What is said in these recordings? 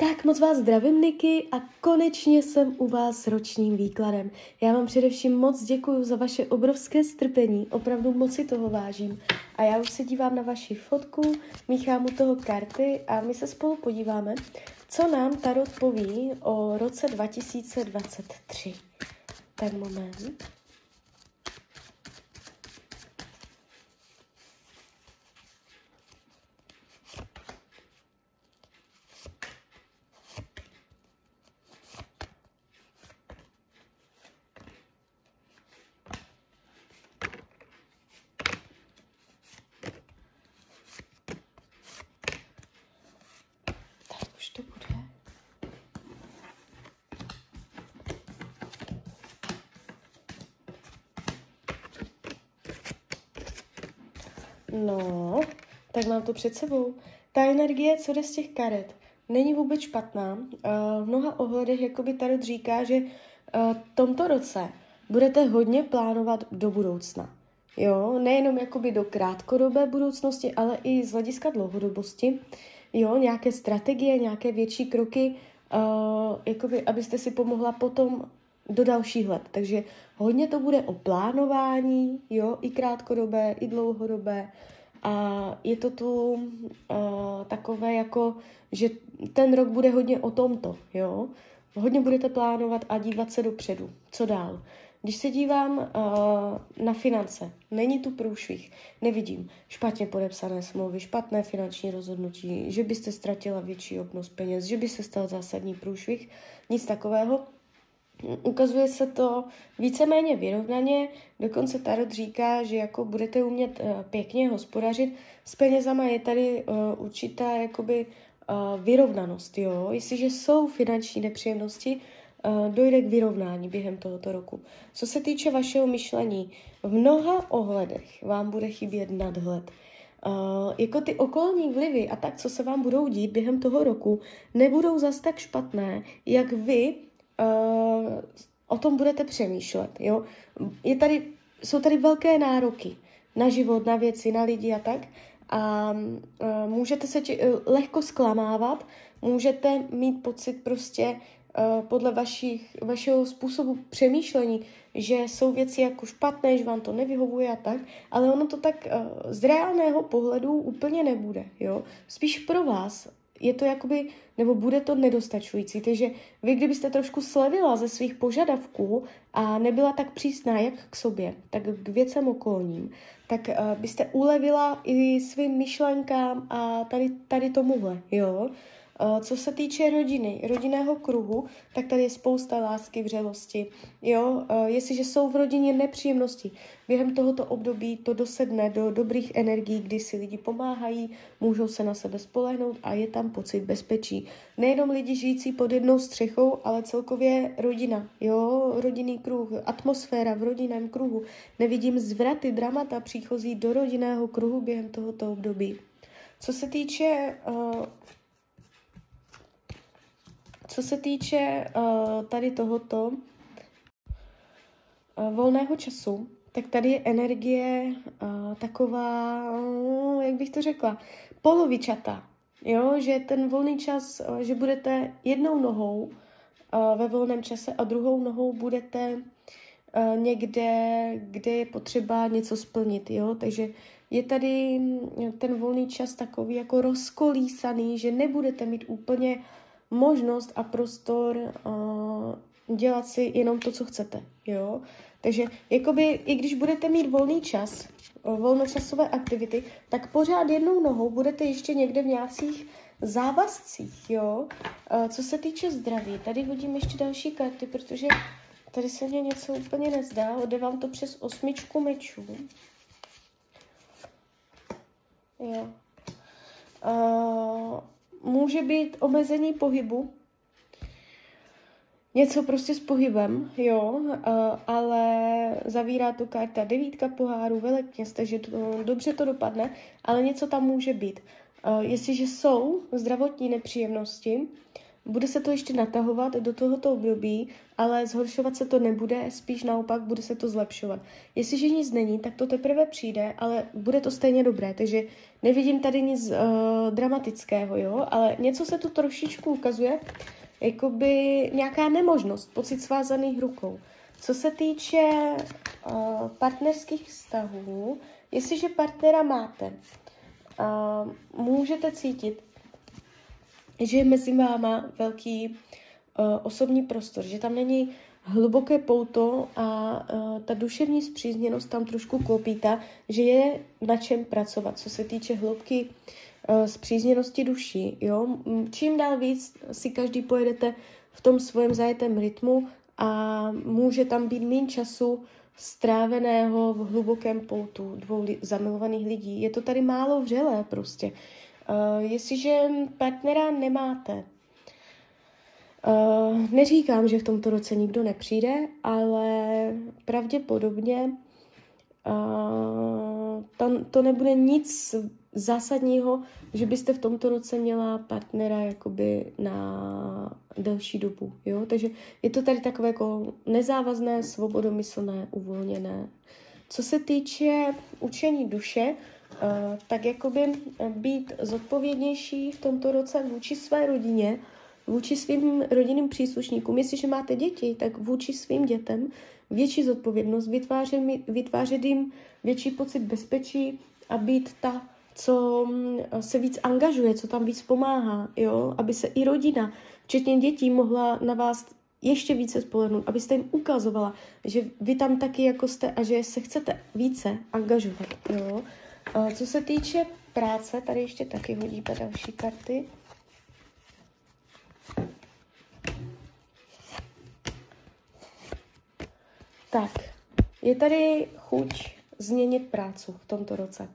Tak moc vás zdravím, Niky, a konečně jsem u vás s ročním výkladem. Já vám především moc děkuji za vaše obrovské strpení, opravdu moc si toho vážím. A já už se dívám na vaši fotku, míchám u toho karty a my se spolu podíváme, co nám Tarot poví o roce 2023. Tak moment. No, tak mám to před sebou. Ta energie, co jde z těch karet, není vůbec špatná. Eh, v mnoha ohledech, jakoby Tarot říká, že eh, v tomto roce budete hodně plánovat do budoucna. Jo, nejenom jakoby do krátkodobé budoucnosti, ale i z hlediska dlouhodobosti jo, nějaké strategie, nějaké větší kroky, uh, jakoby, abyste si pomohla potom do dalších let. Takže hodně to bude o plánování, jo, i krátkodobé, i dlouhodobé. A je to tu uh, takové jako, že ten rok bude hodně o tomto, jo. Hodně budete plánovat a dívat se dopředu. Co dál? Když se dívám uh, na finance, není tu průšvih, nevidím špatně podepsané smlouvy, špatné finanční rozhodnutí, že byste ztratila větší obnos peněz, že by se stal zásadní průšvih, nic takového. Ukazuje se to víceméně vyrovnaně, dokonce Tarot říká, že jako budete umět uh, pěkně hospodařit s penězama, je tady uh, určitá jakoby uh, vyrovnanost, jo. Jestliže jsou finanční nepříjemnosti, Eh, dojde k vyrovnání během tohoto roku. Co se týče vašeho myšlení, v mnoha ohledech vám bude chybět nadhled. Uh, jako ty okolní vlivy a tak, co se vám budou dít během toho roku, nebudou zas tak špatné, jak vy uh, o tom budete přemýšlet. Jo? Je tady, jsou tady velké nároky na život, na věci, na lidi a tak. A uh, můžete se či, uh, lehko zklamávat, můžete mít pocit prostě, Eh, podle vašich, vašeho způsobu přemýšlení, že jsou věci jako špatné, že vám to nevyhovuje a tak, ale ono to tak uh, z reálného pohledu úplně nebude, jo. Spíš pro vás je to jakoby, nebo bude to nedostačující, takže vy kdybyste trošku slevila ze svých požadavků a nebyla tak přísná jak k sobě, tak k věcem okolním, tak uh, byste ulevila i svým myšlenkám a tady, tady tomuhle, jo. Eh, co se týče rodiny, rodinného kruhu, tak tady je spousta lásky, vřelosti. Jo, eh, jestliže jsou v rodině nepříjemnosti, během tohoto období to dosedne do dobrých energií, kdy si lidi pomáhají, můžou se na sebe spolehnout a je tam pocit bezpečí. Nejenom lidi žijící pod jednou střechou, ale celkově rodina, jo, rodinný kruh, atmosféra v rodinném kruhu. Nevidím zvraty, dramata příchozí do rodinného kruhu během tohoto období. Co se týče uh, co se týče uh, tady tohoto uh, volného času, tak tady je energie uh, taková, uh, jak bych to řekla, polovičata. Jo, že ten volný čas, uh, že budete jednou nohou uh, ve volném čase a druhou nohou budete uh, někde, kde je potřeba něco splnit, jo, takže je tady ten volný čas takový jako rozkolísaný, že nebudete mít úplně možnost a prostor uh, dělat si jenom to, co chcete, jo. Takže jakoby, i když budete mít volný čas, volnočasové aktivity, tak pořád jednou nohou budete ještě někde v nějakých závazcích, jo. Uh, co se týče zdraví, tady hodím ještě další karty, protože tady se mě něco úplně nezdá. Ode vám to přes osmičku mečů. Jo. Uh, může být omezení pohybu, něco prostě s pohybem, jo, ale zavírá to karta devítka poháru, velekněz, takže to, dobře to dopadne, ale něco tam může být. Jestliže jsou zdravotní nepříjemnosti, bude se to ještě natahovat do tohoto období, ale zhoršovat se to nebude, spíš naopak bude se to zlepšovat. Jestliže nic není, tak to teprve přijde, ale bude to stejně dobré, takže nevidím tady nic uh, dramatického, jo, ale něco se tu trošičku ukazuje, jakoby nějaká nemožnost, pocit svázaných rukou. Co se týče uh, partnerských vztahů, jestliže partnera máte, uh, můžete cítit, že je mezi váma velký uh, osobní prostor, že tam není hluboké pouto a uh, ta duševní zpřízněnost tam trošku klopítá, že je na čem pracovat, co se týče hloubky uh, zpřízněnosti duší. Jo? Čím dál víc si každý pojedete v tom svém zajetém rytmu a může tam být méně času stráveného v hlubokém poutu dvou li- zamilovaných lidí. Je to tady málo vřelé prostě. Uh, jestliže partnera nemáte, uh, neříkám, že v tomto roce nikdo nepřijde, ale pravděpodobně uh, tam to nebude nic zásadního, že byste v tomto roce měla partnera jakoby na delší dobu, jo? Takže je to tady takové jako nezávazné, svobodomyslné, uvolněné. Co se týče učení duše, uh, tak jakoby být zodpovědnější v tomto roce vůči své rodině, vůči svým rodinným příslušníkům. Jestliže máte děti, tak vůči svým dětem větší zodpovědnost, vytvářet, vytvářet jim větší pocit bezpečí a být ta co mm, se víc angažuje, co tam víc pomáhá, jo, aby se i rodina, včetně dětí, mohla na vás ještě více spolehnout, abyste jim ukazovala, že vy tam taky jako jste a že se chcete více angažovat, jo. Co se týče práce, tady ještě taky hodíme další karty. Tak, je tady chuť změnit prácu v tomto roce.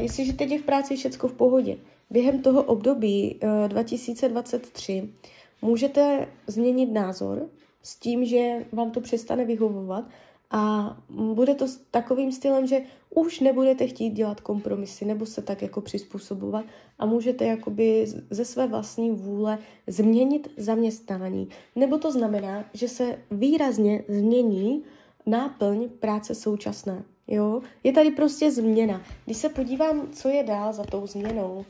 Jestliže teď je v práci všechno v pohodě, během toho období 2023 eh, můžete změnit názor s tím, že vám to přestane vyhovovat a bude to takovým stylem, že už nebudete chtít dělat kompromisy nebo se tak jako přizpůsobovat a můžete jakoby ze své vlastní vůle změnit zaměstnání. Nebo to znamená, že se výrazně změní náplň práce současné. Jo? Je tady prostě změna. Když se podívám, co je dál za tou změnou,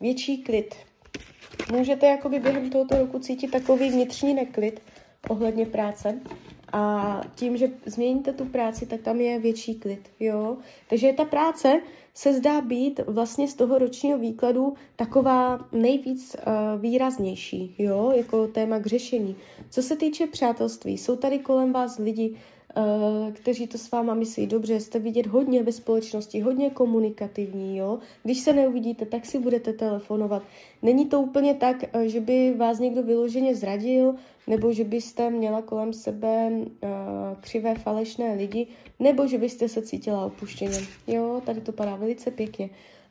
větší klid. Můžete jakoby během tohoto roku cítit takový vnitřní neklid ohledně práce a tím, že změníte tu práci, tak tam je větší klid, jo. Takže ta práce se zdá být vlastně z toho ročního výkladu taková nejvíc uh, výraznější, jo, jako téma k řešení. Co se týče přátelství, jsou tady kolem vás lidi, kteří to s váma myslí dobře, jste vidět hodně ve společnosti, hodně komunikativní, jo. Když se neuvidíte, tak si budete telefonovat. Není to úplně tak, uh, že by vás někdo vyloženě zradil, nebo že byste měla kolem sebe uh, křivé falešné lidi, nebo že byste se cítila opuštěně. Jo, tady to padá velice pěkně.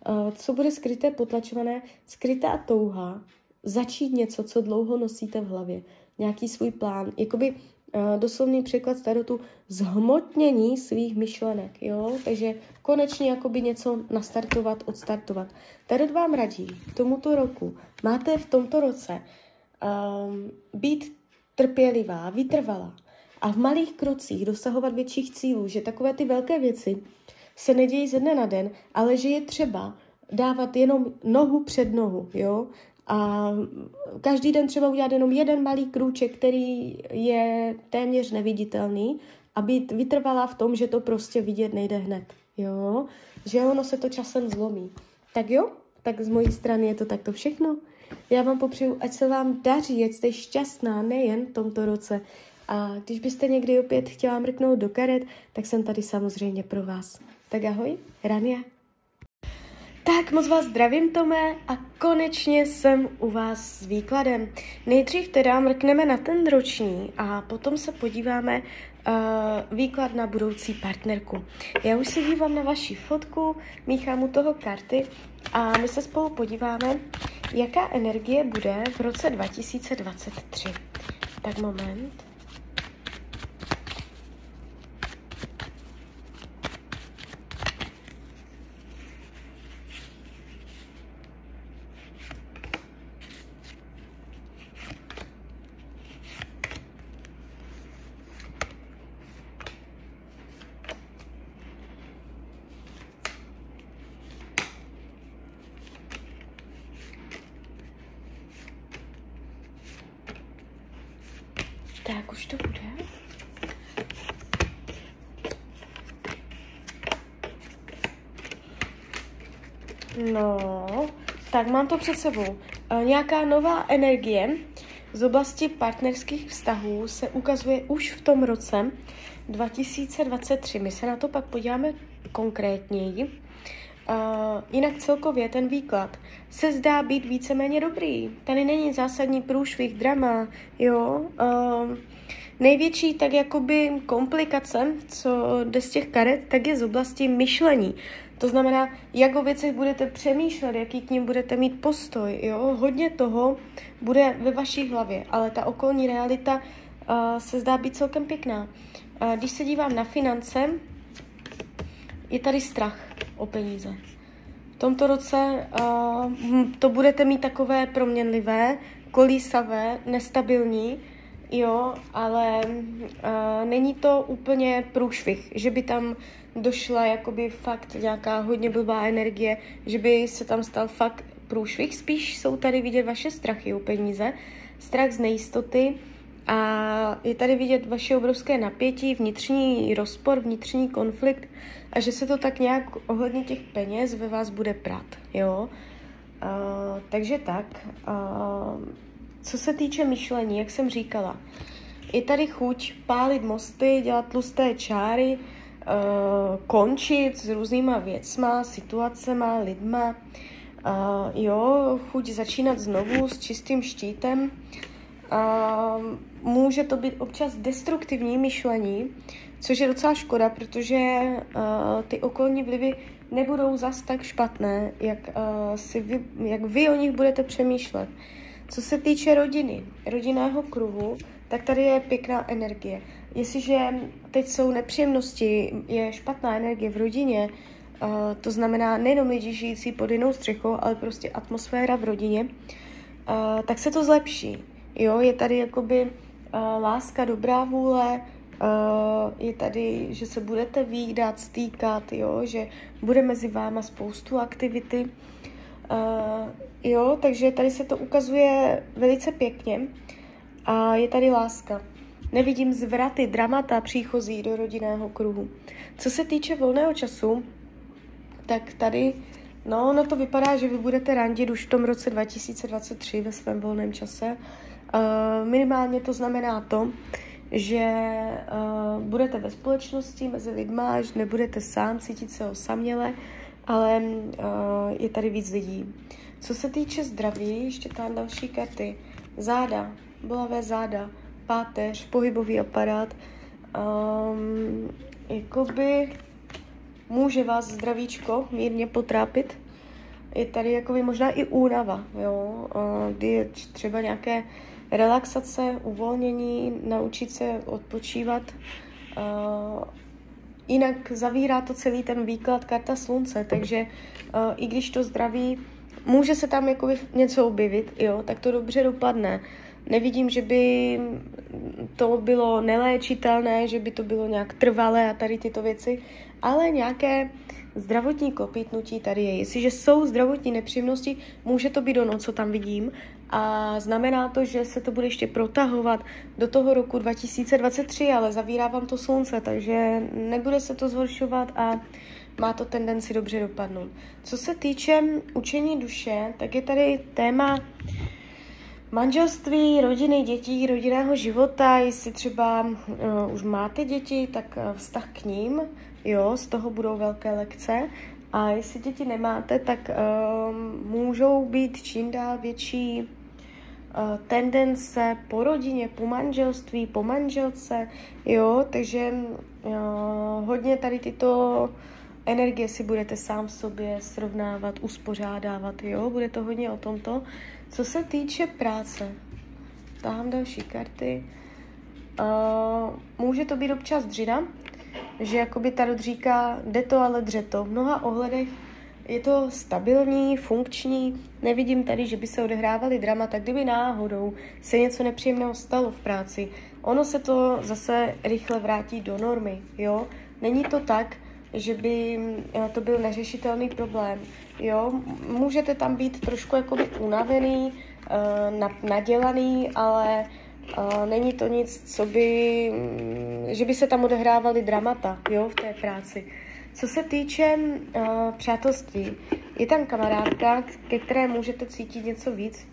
Uh, co bude skryté, potlačované? Skrytá touha začít něco, co dlouho nosíte v hlavě. Nějaký svůj plán. Jakoby uh, doslovný překlad starotu zhmotnění svých myšlenek, jo? Takže konečně jakoby něco nastartovat, odstartovat. Tarot vám radí k tomuto roku. Máte v tomto roce um, být trpělivá, vytrvalá a v malých krocích dosahovat větších cílů, že takové ty velké věci se nedějí ze dne na den, ale že je třeba dávat jenom nohu před nohu, jo? A každý den třeba udělat jenom jeden malý krůček, který je téměř neviditelný a být vytrvalá v tom, že to prostě vidět nejde hned, jo? Že ono se to časem zlomí. Tak jo, tak z mojí strany je to takto všechno. Já vám popřeju, ať se vám daří, ať jste šťastná nejen v tomto roce. A když byste někdy opět chtěla mrknout do karet, tak jsem tady samozřejmě pro vás. Tak ahoj, Rania. Tak moc vás zdravím, Tome, a konečně jsem u vás s výkladem. Nejdřív teda mrkneme na ten roční a potom se podíváme uh, výklad na budoucí partnerku. Já už se dívám na vaši fotku, míchám u toho karty a my se spolu podíváme, jaká energie bude v roce 2023. Tak moment. Tak, už to bude. No, tak mám to před sebou. E, nějaká nová energie z oblasti partnerských vztahů se ukazuje už v tom roce 2023. My se na to pak podíváme konkrétněji. Uh, jinak celkově ten výklad se zdá být víceméně dobrý. Tady není zásadní průšvih, drama, jo. Uh, největší tak jakoby komplikace, co jde z těch karet, tak je z oblasti myšlení. To znamená, jak o věcech budete přemýšlet, jaký k ním budete mít postoj. Jo? Hodně toho bude ve vaší hlavě, ale ta okolní realita uh, se zdá být celkem pěkná. Uh, když se dívám na finance, je tady strach o peníze. V tomto roce uh, to budete mít takové proměnlivé, kolísavé, nestabilní, jo, ale uh, není to úplně průšvih, že by tam došla jakoby fakt nějaká hodně blbá energie, že by se tam stal fakt průšvih. Spíš jsou tady vidět vaše strachy o peníze, strach z nejistoty a je tady vidět vaše obrovské napětí, vnitřní rozpor, vnitřní konflikt a že se to tak nějak ohledně těch peněz ve vás bude prát, jo. Uh, takže tak. Uh, co se týče myšlení, jak jsem říkala, je tady chuť pálit mosty, dělat tlusté čáry, uh, končit s různýma věcma, situacema, lidma. Uh, jo, chuť začínat znovu s čistým štítem. Může to být občas destruktivní myšlení, což je docela škoda, protože uh, ty okolní vlivy nebudou zas tak špatné, jak, uh, si vy, jak vy o nich budete přemýšlet. Co se týče rodiny, rodinného kruhu, tak tady je pěkná energie. Jestliže teď jsou nepříjemnosti, je špatná energie v rodině, uh, to znamená nejenom lidi žijící pod jinou střechou, ale prostě atmosféra v rodině, tak se to zlepší. Jo, je tady jakoby uh, láska, dobrá vůle, Uh, je tady, že se budete výdat, stýkat, jo, že bude mezi váma spoustu aktivity. Uh, jo, takže tady se to ukazuje velice pěkně a je tady láska. Nevidím zvraty, dramata příchozí do rodinného kruhu. Co se týče volného času, tak tady, no, no to vypadá, že vy budete randit už v tom roce 2023 ve svém volném čase. Uh, minimálně to znamená to, že uh, budete ve společnosti mezi lidma, že nebudete sám cítit se osaměle, ale uh, je tady víc lidí. Co se týče zdraví, ještě tam další karty. Záda, bolavé záda, páteř, pohybový aparát. Um, jakoby může vás zdravíčko mírně potrápit. Je tady jakoby možná i únava, jo? Uh, kdy je třeba nějaké relaxace, uvolnění, naučit se odpočívat. Uh, jinak zavírá to celý ten výklad karta slunce, takže uh, i když to zdraví, může se tam jakoby něco objevit, jo, tak to dobře dopadne. Nevidím, že by to bylo neléčitelné, že by to bylo nějak trvalé a tady tyto věci, ale nějaké zdravotní klopítnutí tady je. Jestliže jsou zdravotní nepříjemnosti, může to být ono, co tam vidím, a znamená to, že se to bude ještě protahovat do toho roku 2023, ale zavírá vám to slunce, takže nebude se to zhoršovat a má to tendenci dobře dopadnout. Co se týče učení duše, tak je tady téma manželství, rodiny, dětí, rodinného života, jestli třeba uh, už máte děti, tak uh, vztah k ním, jo, z toho budou velké lekce. A jestli děti nemáte, tak uh, můžou být čím dál větší uh, tendence po rodině, po manželství, po manželce, jo, takže uh, hodně tady tyto energie si budete sám sobě srovnávat, uspořádávat, jo, bude to hodně o tomto. Co se týče práce, tahám další karty. Uh, může to být občas dřina, že jakoby Tarot říká, jde to, ale dře to. V mnoha ohledech je to stabilní, funkční, nevidím tady, že by se odehrávaly drama, tak kdyby náhodou se něco nepříjemného stalo v práci, ono se to zase rychle vrátí do normy, jo? Není to tak, že by eh, to byl neřešitelný problém. Jo, můžete tam být trošku jakoby unavený, uh, nadělaný, ale Uh, není to nic, co by, mm, že by se tam odehrávaly dramata, jo, v té práci. Co se týče přátelství, je tam kamarádka, ke které můžete cítit něco víc.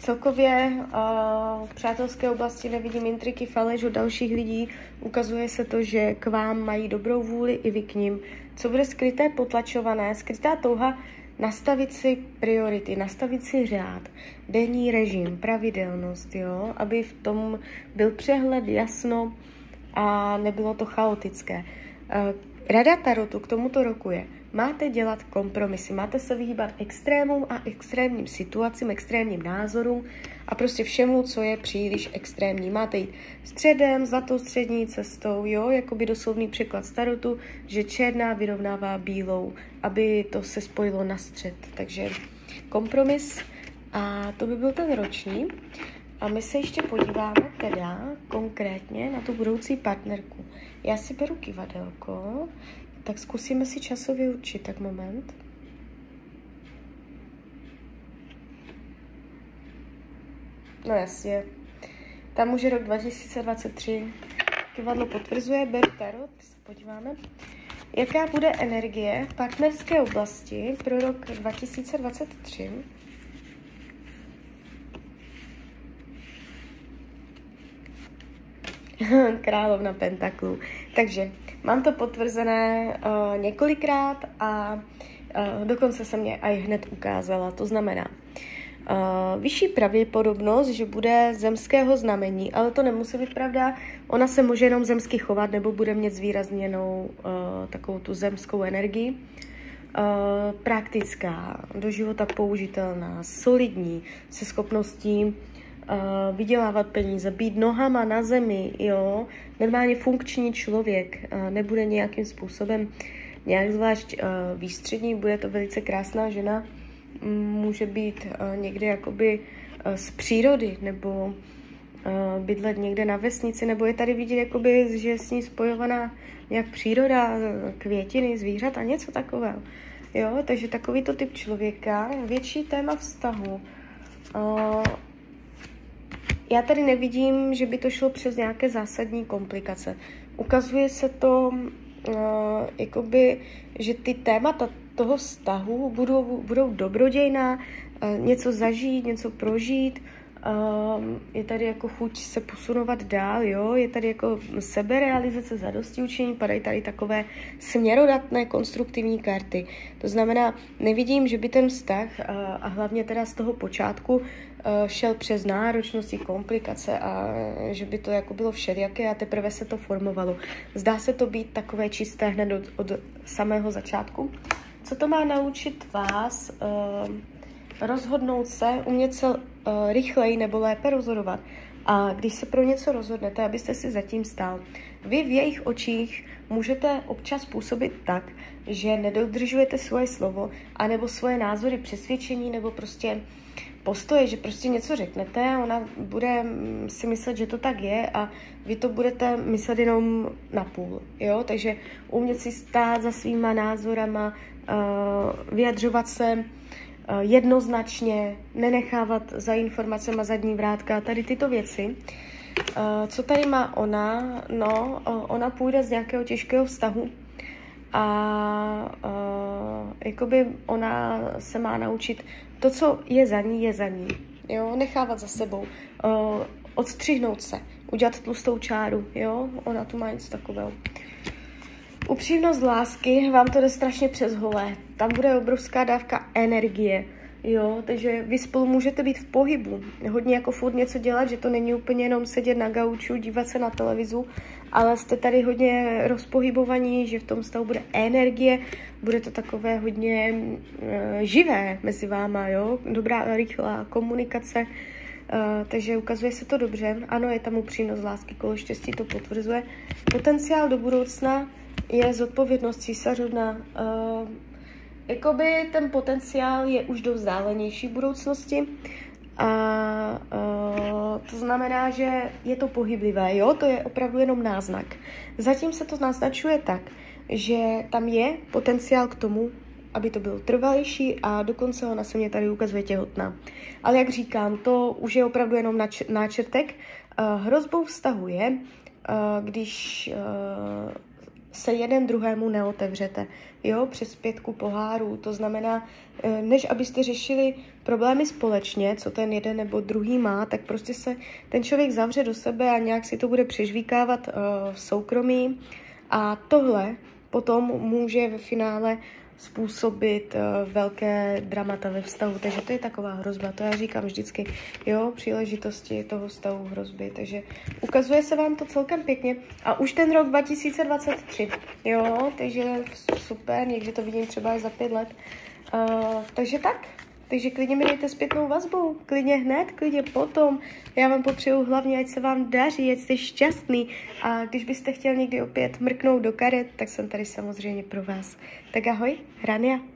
Celkově uh, v přátelské oblasti nevidím intriky, faleš od dalších lidí. Ukazuje se to, že k vám mají dobrou vůli i vy k ním. Co bude skryté, potlačované, skrytá touha nastavit si priority, nastavit si řád, denní režim, pravidelnost, jo, aby v tom byl přehled, jasno a nebylo to chaotické. Uh, Rada Tarotu k tomuto roku je, máte dělat kompromisy, máte se vyhýbat extrémům a extrémním situacím, extrémním názorům a prostě všemu, co je příliš extrémní. Máte jít středem, zlatou střední cestou, jo, jako by doslovný překlad starotu, že černá vyrovnává bílou, aby to se spojilo na střed. Takže kompromis a to by byl ten roční. A my se ještě podíváme teda konkrétně na tu budoucí partnerku. Já si beru kivadelko, tak zkusíme si časově určit, tak moment. No jasně, tam už je rok 2023. Kivadlo potvrzuje, beru tarot, se podíváme. Jaká bude energie v partnerské oblasti pro rok 2023? Královna pentaklů. Takže mám to potvrzené uh, několikrát a uh, dokonce se mě aj hned ukázala. To znamená, Uh, vyšší pravděpodobnost, že bude zemského znamení, ale to nemusí být pravda. Ona se může jenom zemsky chovat nebo bude mít zvýrazněnou uh, takovou tu zemskou energii. Uh, praktická, do života použitelná, solidní, se schopností vydělávat peníze, být nohama na zemi, jo, normálně funkční člověk, nebude nějakým způsobem nějak zvlášť výstřední, bude to velice krásná žena, může být někde jakoby z přírody, nebo bydlet někde na vesnici, nebo je tady vidět, jakoby, že je s ní spojovaná nějak příroda, květiny, zvířata, něco takového. Jo, takže takovýto typ člověka, větší téma vztahu. Já tady nevidím, že by to šlo přes nějaké zásadní komplikace. Ukazuje se to, uh, jakoby, že ty témata toho vztahu budou, budou dobrodějná, uh, něco zažít, něco prožít, Um, je tady jako chuť se posunovat dál, jo? je tady jako seberealizace, zadosti učení, padají tady takové směrodatné konstruktivní karty. To znamená, nevidím, že by ten vztah uh, a hlavně teda z toho počátku uh, šel přes náročnosti, komplikace a že by to jako bylo všelijaké a teprve se to formovalo. Zdá se to být takové čisté hned od, od samého začátku. Co to má naučit vás? Uh, rozhodnout se, umět se uh, rychleji nebo lépe rozhodovat. A když se pro něco rozhodnete, abyste si zatím stál, vy v jejich očích můžete občas působit tak, že nedodržujete svoje slovo, anebo svoje názory, přesvědčení, nebo prostě postoje, že prostě něco řeknete a ona bude mm, si myslet, že to tak je a vy to budete myslet jenom na půl, jo? Takže umět si stát za svýma názorama, uh, vyjadřovat se Eh, jednoznačně, nenechávat za informacemi zadní vrátka, tady tyto věci. Eh, co tady má ona? No, ona půjde z nějakého těžkého vztahu a jakoby ona se má naučit to, co je za ní, je za ní. Jo, nechávat za sebou, odstřihnout se, udělat tlustou čáru, jo, ona tu má něco takového. Upřímnost lásky, vám to jde strašně přes holé. Tam bude obrovská dávka energie. Jo, takže vy spolu můžete být v pohybu, hodně jako furt něco dělat, že to není úplně jenom sedět na gauču, dívat se na televizu, ale jste tady hodně rozpohybovaní, že v tom stavu bude energie, bude to takové hodně uh, živé mezi váma, jo, dobrá, rychlá komunikace, uh, takže ukazuje se to dobře. Ano, je tam upřímnost lásky, kolo štěstí to potvrzuje. Potenciál do budoucna je zodpovědnost císařovna. Uh, jakoby ten potenciál je už do vzdálenější budoucnosti. A uh, to znamená, že je to pohyblivé, jo, to je opravdu jenom náznak. Zatím se to naznačuje tak, že tam je potenciál k tomu, aby to bylo trvalejší a dokonce ona se mě tady ukazuje těhotná. Ale jak říkám, to už je opravdu jenom náčrtek. Uh, hrozbou vztahu je, uh, když uh, se jeden druhému neotevřete, jo, přes pětku pohárů. To znamená, než abyste řešili problémy společně, co ten jeden nebo druhý má, tak prostě se ten člověk zavře do sebe a nějak si to bude přežvíkávat uh, v soukromí. A tohle potom může ve finále způsobit uh, velké dramata ve vztahu. Takže to je taková hrozba. To já říkám vždycky, jo, příležitosti toho vztahu hrozby. Takže ukazuje se vám to celkem pěkně. A už ten rok 2023, jo, takže super, někdy to vidím třeba za pět let. Uh, takže tak, takže klidně mi dejte zpětnou vazbu, klidně hned, klidně potom. Já vám popřeju hlavně, ať se vám daří, ať jste šťastný. A když byste chtěl někdy opět mrknout do karet, tak jsem tady samozřejmě pro vás. Tak ahoj, Rania.